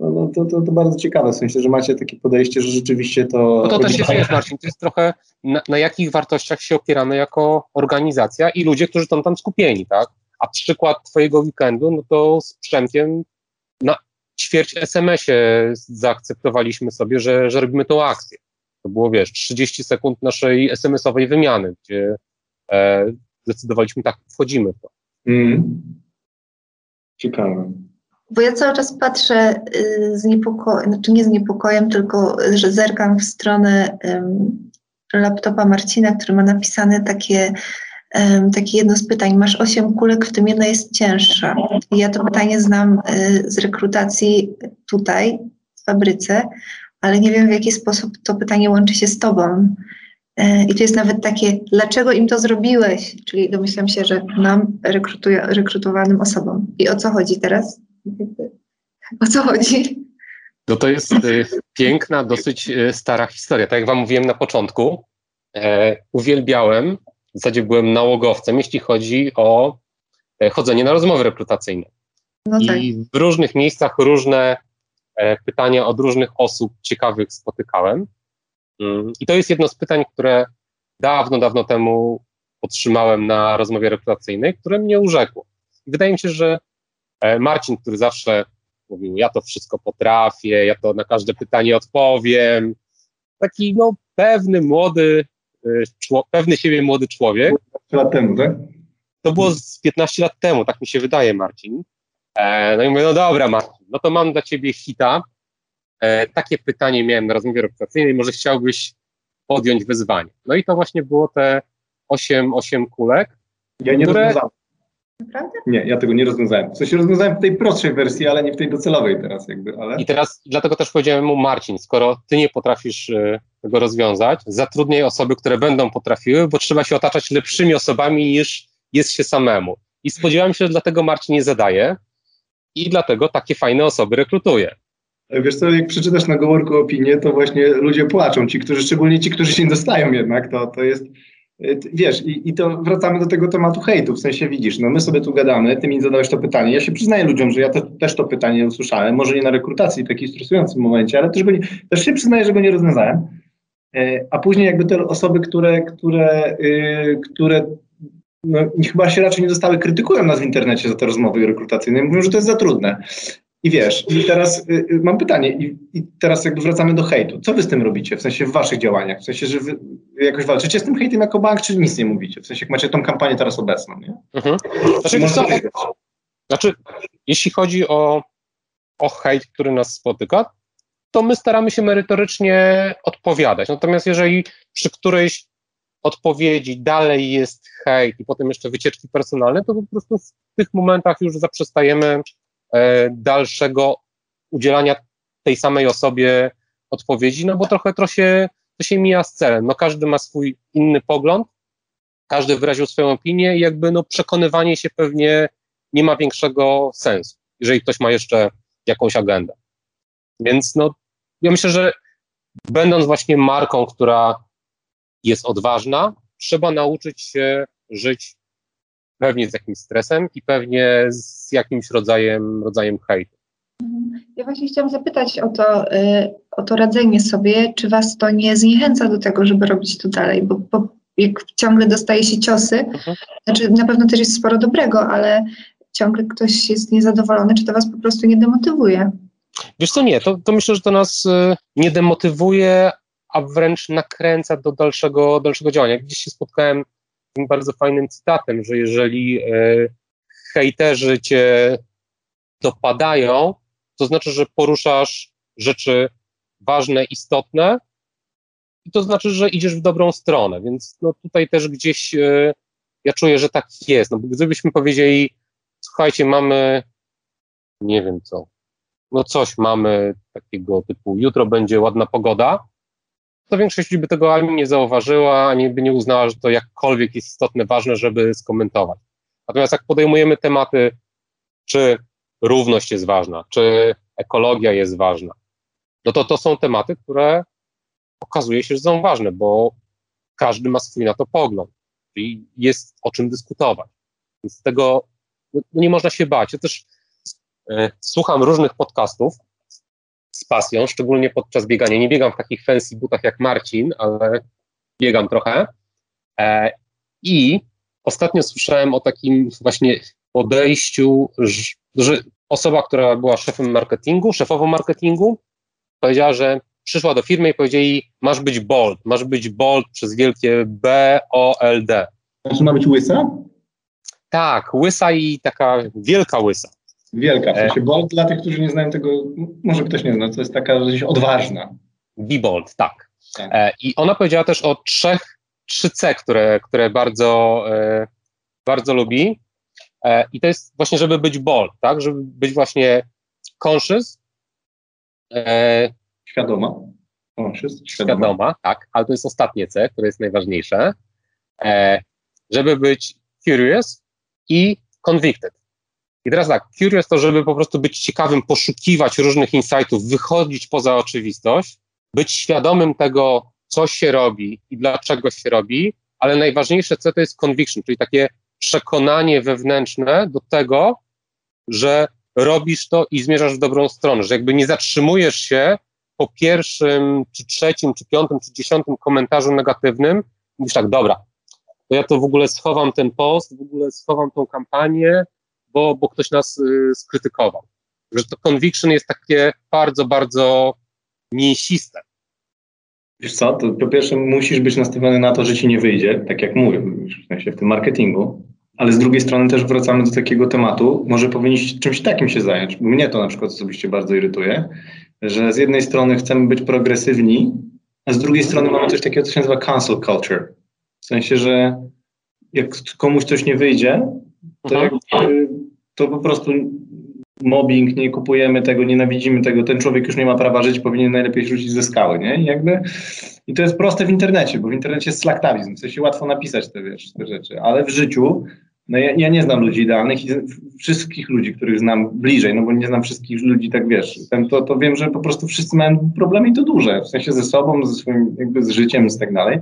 no, no to, to, to bardzo ciekawe, w sensie, że macie takie podejście, że rzeczywiście to... No to też jest, wiesz, Marcin, to jest trochę na, na jakich wartościach się opieramy jako organizacja i ludzie, którzy są tam skupieni, tak? A przykład twojego weekendu, no to z Przemkiem na ćwierć SMS-ie zaakceptowaliśmy sobie, że, że robimy tą akcję. To było, wiesz, 30 sekund naszej SMS-owej wymiany, gdzie e, zdecydowaliśmy tak, wchodzimy w to. Mm. Ciekawe. Bo ja cały czas patrzę y, z niepokojem, znaczy nie z niepokojem, tylko że zerkam w stronę ym, laptopa Marcina, który ma napisane takie, takie jedno z pytań. Masz osiem kulek, w tym jedna jest cięższa. Ja to pytanie znam y, z rekrutacji tutaj, w fabryce, ale nie wiem w jaki sposób to pytanie łączy się z tobą. Y, I to jest nawet takie, dlaczego im to zrobiłeś? Czyli domyślam się, że nam rekrutowanym osobom. I o co chodzi teraz? O co chodzi? No to jest e, piękna, dosyć e, stara historia. Tak jak wam mówiłem na początku, e, uwielbiałem, w zasadzie byłem nałogowcem, jeśli chodzi o e, chodzenie na rozmowy rekrutacyjne. No tak. I w różnych miejscach różne e, pytania od różnych osób ciekawych spotykałem. Mm, I to jest jedno z pytań, które dawno, dawno temu otrzymałem na rozmowie rekrutacyjnej, które mnie urzekło. I wydaje mi się, że e, Marcin, który zawsze mówił, ja to wszystko potrafię, ja to na każde pytanie odpowiem, taki no pewny, młody, pewny siebie młody człowiek, Trzy lat temu, tak? to było z 15 lat temu, tak mi się wydaje, Marcin. E, no i mówię, no dobra, Marcin, no to mam dla ciebie hita. E, takie pytanie miałem na rozmowie rekrutacyjnej, może chciałbyś podjąć wyzwanie. No i to właśnie było te 8, 8 kulek. Ja nie Które- rozwiązałem. Naprawdę? Nie, ja tego nie rozwiązałem. Sensie rozwiązałem w tej prostszej wersji, ale nie w tej docelowej teraz jakby, ale... I teraz dlatego też powiedziałem mu, Marcin, skoro ty nie potrafisz e, tego rozwiązać, zatrudniaj osoby, które będą potrafiły, bo trzeba się otaczać lepszymi osobami niż jest się samemu. I spodziewałem się, że dlatego Marcin nie zadaje i dlatego takie fajne osoby rekrutuje. Wiesz co, jak przeczytasz na Gołorku opinię, to właśnie ludzie płaczą, ci, którzy, szczególnie ci, którzy się nie dostają jednak, to, to jest, y, wiesz, i, i to wracamy do tego tematu hejtu, w sensie widzisz, no my sobie tu gadamy, ty mi zadałeś to pytanie, ja się przyznaję ludziom, że ja te, też to pytanie usłyszałem, może nie na rekrutacji w takim stresującym momencie, ale też, go nie, też się przyznaję, że go nie rozwiązałem, E, a później jakby te osoby, które, które, y, które no, chyba się raczej nie dostały, krytykują nas w internecie za te rozmowy rekrutacyjne, mówią, że to jest za trudne. I wiesz, i teraz y, y, mam pytanie, i, i teraz jakby wracamy do hejtu. Co wy z tym robicie, w sensie w waszych działaniach? W sensie, że wy jakoś walczycie z tym hejtem jako bank, czy nic nie mówicie? W sensie, jak macie tą kampanię teraz obecną, nie? Mhm. Znaczy, co. Znaczy, jeśli chodzi o, o hejt, który nas spotyka, to my staramy się merytorycznie odpowiadać. Natomiast jeżeli przy którejś odpowiedzi dalej jest hejt i potem jeszcze wycieczki personalne, to po prostu w tych momentach już zaprzestajemy dalszego udzielania tej samej osobie odpowiedzi, no bo trochę to się, to się mija z celem. No każdy ma swój inny pogląd, każdy wyraził swoją opinię i jakby no przekonywanie się pewnie nie ma większego sensu, jeżeli ktoś ma jeszcze jakąś agendę. Więc no, ja myślę, że będąc właśnie marką, która jest odważna, trzeba nauczyć się żyć pewnie z jakimś stresem i pewnie z jakimś rodzajem, rodzajem hejtu. Ja właśnie chciałam zapytać o to, y, o to radzenie sobie, czy was to nie zniechęca do tego, żeby robić to dalej, bo, bo jak ciągle dostaje się ciosy, Mhm. znaczy na pewno też jest sporo dobrego, ale ciągle ktoś jest niezadowolony, czy to was po prostu nie demotywuje? Wiesz co, nie, to, to myślę, że to nas y, nie demotywuje, a wręcz nakręca do dalszego, dalszego działania. Gdzieś się spotkałem tym bardzo fajnym cytatem, że jeżeli y, hejterzy cię dopadają, to znaczy, że poruszasz rzeczy ważne, istotne i to znaczy, że idziesz w dobrą stronę, więc no tutaj też gdzieś y, ja czuję, że tak jest, no bo gdybyśmy powiedzieli, słuchajcie, mamy, nie wiem co, no coś mamy takiego typu, jutro będzie ładna pogoda, to większość ludzi by tego ani nie zauważyła, ani by nie uznała, że to jakkolwiek jest istotne, ważne, żeby skomentować. Natomiast jak podejmujemy tematy, czy równość jest ważna, czy ekologia jest ważna, no to to są tematy, które okazuje się, że są ważne, bo każdy ma swój na to pogląd i jest o czym dyskutować. Więc tego no, nie można się bać. Ja też e, słucham różnych podcastów z pasją, szczególnie podczas biegania. Nie biegam w takich fancy butach jak Marcin, ale biegam trochę. E, I ostatnio słyszałem o takim właśnie podejściu, że osoba, która była szefem marketingu, szefową marketingu, powiedziała, że przyszła do firmy i powiedzieli, masz być bold, masz być bold przez wielkie B, O, L, D. Znaczy ma być łysa? Tak, łysa i taka wielka łysa. Wielka, w sensie bold dla tych, którzy nie znają tego, może ktoś nie zna, to jest taka rzecz odważna. Be bold, tak. tak. E, I ona powiedziała też o trzech, trzy C, które, które bardzo, e, bardzo lubi. E, I to jest właśnie, żeby być bold, tak? Żeby być właśnie conscious. E, świadoma. Conscious, świadoma. świadoma. tak, ale to jest ostatnie C, które jest najważniejsze. E, żeby być curious i convicted. I teraz tak, curious to, żeby po prostu być ciekawym, poszukiwać różnych insightów, wychodzić poza oczywistość, być świadomym tego, co się robi i dlaczego się robi, ale najważniejsze co to jest conviction, czyli takie przekonanie wewnętrzne do tego, że robisz to i zmierzasz w dobrą stronę, że jakby nie zatrzymujesz się po pierwszym, czy trzecim, czy piątym, czy dziesiątym komentarzu negatywnym, mówisz tak, dobra, to ja to w ogóle schowam ten post, w ogóle schowam tą kampanię, bo, bo ktoś nas y, skrytykował. Że to conviction jest takie bardzo, bardzo mięsiste. Wiesz co, to po pierwsze musisz być nastawiony na to, że ci nie wyjdzie, tak jak mówię, w sensie w tym marketingu, ale z drugiej strony też wracamy do takiego tematu, może powinniście czymś takim się zająć, bo mnie to na przykład osobiście bardzo irytuje, że z jednej strony chcemy być progresywni, a z drugiej strony mamy coś takiego, co się nazywa cancel culture. W sensie, że jak komuś coś nie wyjdzie, to, mhm. To po prostu mobbing, nie kupujemy tego, nienawidzimy tego, ten człowiek już nie ma prawa żyć, powinien najlepiej rzucić ze skały, nie? I jakby, i to jest proste w internecie, bo w internecie jest slaktawizm, w sensie łatwo napisać te, wiesz, te rzeczy, ale w życiu, no ja, ja, nie znam ludzi idealnych i wszystkich ludzi, których znam bliżej, no bo nie znam wszystkich ludzi, tak wiesz, ten, to, to wiem, że po prostu wszyscy mają problemy i to duże, w sensie ze sobą, ze swoim, jakby z życiem i tak dalej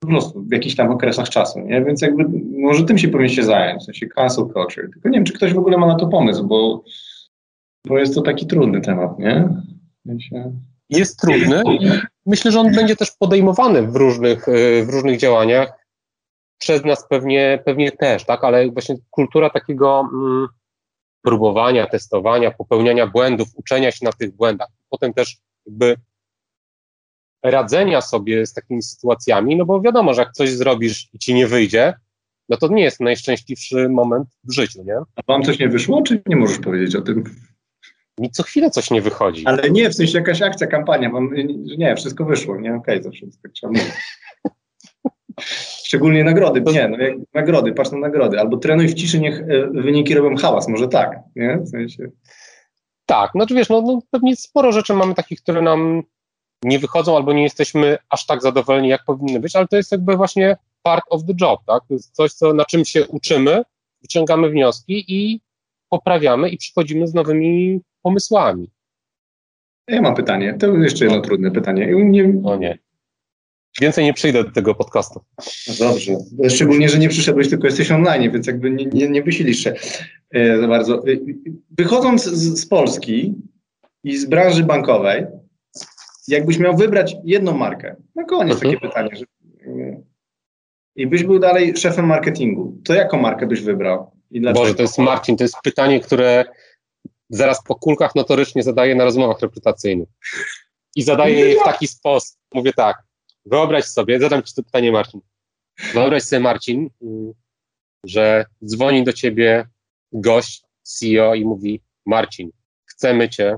po prostu w jakichś tam okresach czasu, nie? Więc jakby może tym się powinien się zająć, w sensie cancel culture. Tylko nie wiem, czy ktoś w ogóle ma na to pomysł, bo, bo jest to taki trudny temat, nie? Jest trudny i myślę, że on będzie też podejmowany w różnych, y, w różnych działaniach. Przez nas pewnie, pewnie też, tak? Ale właśnie kultura takiego mm, próbowania, testowania, popełniania błędów, uczenia się na tych błędach, potem też jakby radzenia sobie z takimi sytuacjami, no bo wiadomo, że jak coś zrobisz i ci nie wyjdzie, no to nie jest najszczęśliwszy moment w życiu, nie? A wam coś nie wyszło, czy nie możesz powiedzieć o tym? Mi co chwilę coś nie wychodzi. Ale nie, w sensie jakaś akcja, kampania, mam, nie, wszystko wyszło, nie, okej, okay, zawsze tak trzeba mówić. *laughs* Szczególnie nagrody, nie, no jak nagrody, patrz na nagrody, albo trenuj w ciszy, niech e, wyniki robią hałas, może tak, nie, w sensie... Tak, no to wiesz, no, no pewnie sporo rzeczy mamy takich, które nam nie wychodzą albo nie jesteśmy aż tak zadowoleni, jak powinny być, ale to jest jakby właśnie part of the job, tak? To jest coś, co, na czym się uczymy, wyciągamy wnioski i poprawiamy i przychodzimy z nowymi pomysłami. Ja mam pytanie. To jeszcze jedno trudne pytanie. Nie... O nie. Więcej nie przyjdę do tego podcastu. No dobrze. Szczególnie, że nie przyszedłeś, tylko jesteś online, więc jakby nie, nie, nie wysilisz się e, za bardzo. E, wychodząc z, z Polski i z branży bankowej, jakbyś miał wybrać jedną markę, na koniec mhm. takie pytanie, że, i byś był dalej szefem marketingu, to jaką markę byś wybrał? I Boże, to jest Marcin, to jest pytanie, które zaraz po kulkach notorycznie zadaję na rozmowach rekrutacyjnych. I zadaję je w taki sposób. Mówię tak, wyobraź sobie, zadam ci to pytanie Marcin. Wyobraź sobie Marcin, że dzwoni do ciebie gość, CEO i mówi Marcin, chcemy cię,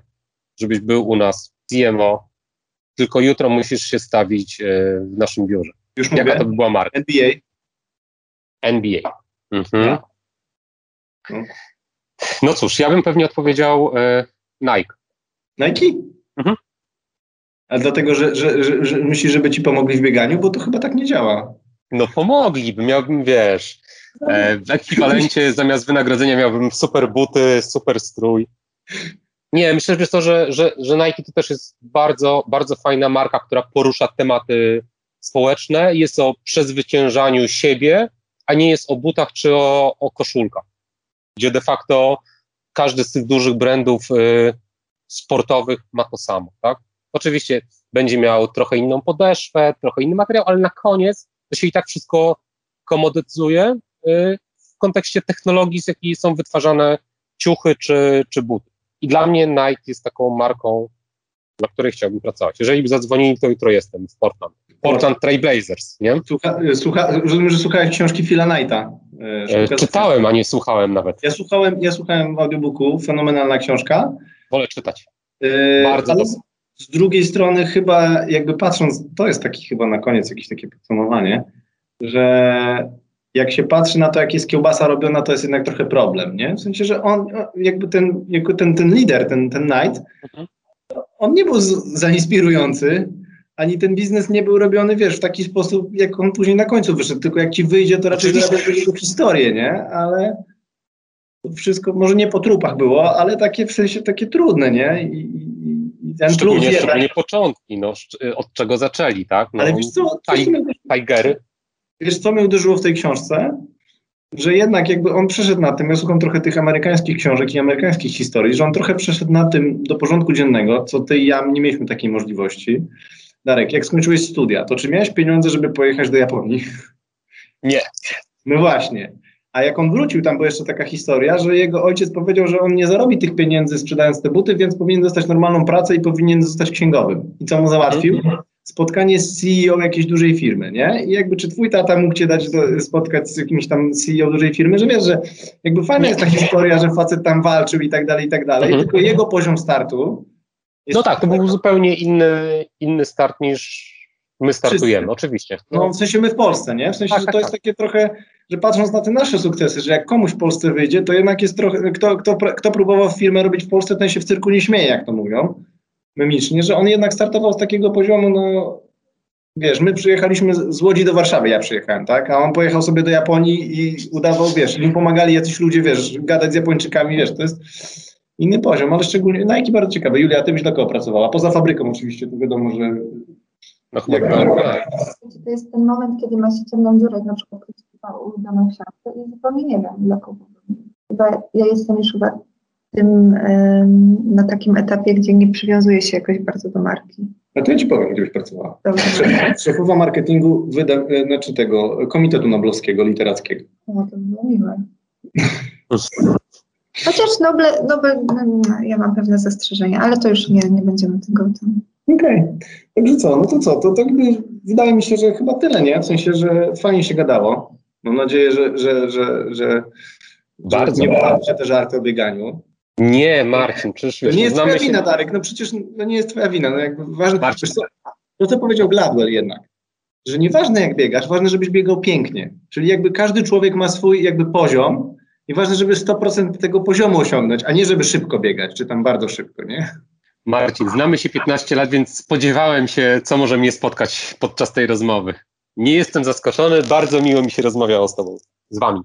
żebyś był u nas CMO tylko jutro musisz się stawić e, w naszym biurze. Już Jaka mówię? to by była marka? NBA. NBA. Mhm. No. no cóż, ja bym pewnie odpowiedział e, Nike. Nike? Mhm. A dlatego, że, że, że, że myślisz, żeby ci pomogli w bieganiu? Bo to chyba tak nie działa. No pomogliby, miałbym, wiesz, e, w ekwiwalencie *laughs* zamiast wynagrodzenia miałbym super buty, super strój. Nie, myślę, że, to, że, że, że Nike to też jest bardzo, bardzo fajna marka, która porusza tematy społeczne, jest o przezwyciężaniu siebie, a nie jest o butach czy o, o koszulkach, gdzie de facto każdy z tych dużych brandów y, sportowych ma to samo, tak? Oczywiście będzie miał trochę inną podeszwę, trochę inny materiał, ale na koniec to się i tak wszystko komodytyzuje y, w kontekście technologii, z jakiej są wytwarzane ciuchy czy, czy buty. I dla mnie Nike jest taką marką, na której chciałbym pracować. Jeżeli by zadzwonili, to jutro jestem w Portland. Portland Trailblazers, nie? Słucha, słucha, rozumiem, że słuchałeś książki Phila Knighta. E, czytałem, a nie słuchałem nawet. Ja słuchałem, ja słuchałem w audiobooku, fenomenalna książka. Wolę czytać. E, Bardzo ale Z drugiej strony chyba jakby patrząc, to jest taki chyba na koniec jakieś takie podsumowanie, że jak się patrzy na to, jak jest kiełbasa robiona, to jest jednak trochę problem, nie? W sensie, że on, jakby ten, jakby ten, ten lider, ten, ten Knight, mhm. on nie był zainspirujący, ani ten biznes nie był robiony, wiesz, w taki sposób, jak on później na końcu wyszedł, tylko jak ci wyjdzie, to raczej zarabiasz jego historię, nie? Ale wszystko, może nie po trupach było, ale takie w sensie takie trudne, nie? I, ten szczególnie, trud, szczególnie początki, no, od czego zaczęli, tak? No, ale wiesz co, Tigery. Wiesz co mnie uderzyło w tej książce? Że jednak jakby on przeszedł na tym, ja słucham trochę tych amerykańskich książek i amerykańskich historii, że on trochę przeszedł na tym do porządku dziennego, co ty i ja nie mieliśmy takiej możliwości. Darek, jak skończyłeś studia, to czy miałeś pieniądze, żeby pojechać do Japonii? Nie. No właśnie. A jak on wrócił, tam była jeszcze taka historia, że jego ojciec powiedział, że on nie zarobi tych pieniędzy sprzedając te buty, więc powinien dostać normalną pracę i powinien zostać księgowym. I co mu załatwił? Mhm. Spotkanie z CEO jakiejś dużej firmy, nie? I jakby czy twój tata mógł cię dać do, spotkać z jakimś tam CEO dużej firmy, że wiesz, że jakby fajna jest ta historia, że facet tam walczył i tak dalej, i tak dalej, mhm. tylko jego poziom startu no tak, to był zupełnie inny, inny start niż my startujemy, Wszyscy. oczywiście. No. no. w sensie my w Polsce, nie? W sensie, tak, że to tak, jest tak. takie trochę, że patrząc na te nasze sukcesy, że jak komuś w Polsce wyjdzie, to jednak jest trochę, kto, kto, kto próbował firmę robić w Polsce, ten się w cyrku nie śmieje, jak to mówią, memicznie, że on jednak startował z takiego poziomu, no wiesz, my przyjechaliśmy z Łodzi do Warszawy, ja przyjechałem, tak, a on pojechał sobie do Japonii i udawał, wiesz, im pomagali jacyś ludzie, wiesz, gadać z Japończykami, wiesz, to jest inny poziom, ale szczególnie Nike bardzo ciekawe. Julia, ty byś dla kogo pracowała? Poza fabryką oczywiście, to wiadomo, że... No chyba tak. To jest ten moment, kiedy ma się ciemną dziurę, na przykład ulubioną książkę i zupełnie nie wiem, dla kogo. Chyba ja jestem już chyba tym, na takim etapie, gdzie nie przywiązuję się jakoś bardzo do marki. No to ja ci powiem, gdzie byś pracowała. Szefowa marketingu wyda, e, znaczy tego Komitetu Noblowskiego Literackiego. O, to by było miłe. *laughs* Chociaż Noble, Noble no, ja mam pewne zastrzeżenia, ale to już nie, nie będziemy tego tam. Okej, okay. także co, no to co, to, to jakby wydaje mi się, że chyba tyle, nie? W sensie, że fajnie się gadało. Mam nadzieję, że, że, że, że, Bardzo nie bawią się te żarty o bieganiu. Nie, Marcin, przecież To nie jest twoja się... wina, Darek, no przecież to nie jest twoja wina. No jakby ważne, Marcin. Co, to co powiedział Gladwell jednak, że nieważne jak biegasz, ważne, żebyś biegał pięknie. Czyli jakby każdy człowiek ma swój jakby poziom, i ważne, żeby 100% tego poziomu osiągnąć, a nie żeby szybko biegać, czy tam bardzo szybko, nie? Marcin, znamy się 15 lat, więc spodziewałem się, co może mnie spotkać podczas tej rozmowy. Nie jestem zaskoczony, bardzo miło mi się rozmawiało z Tobą, z Wami.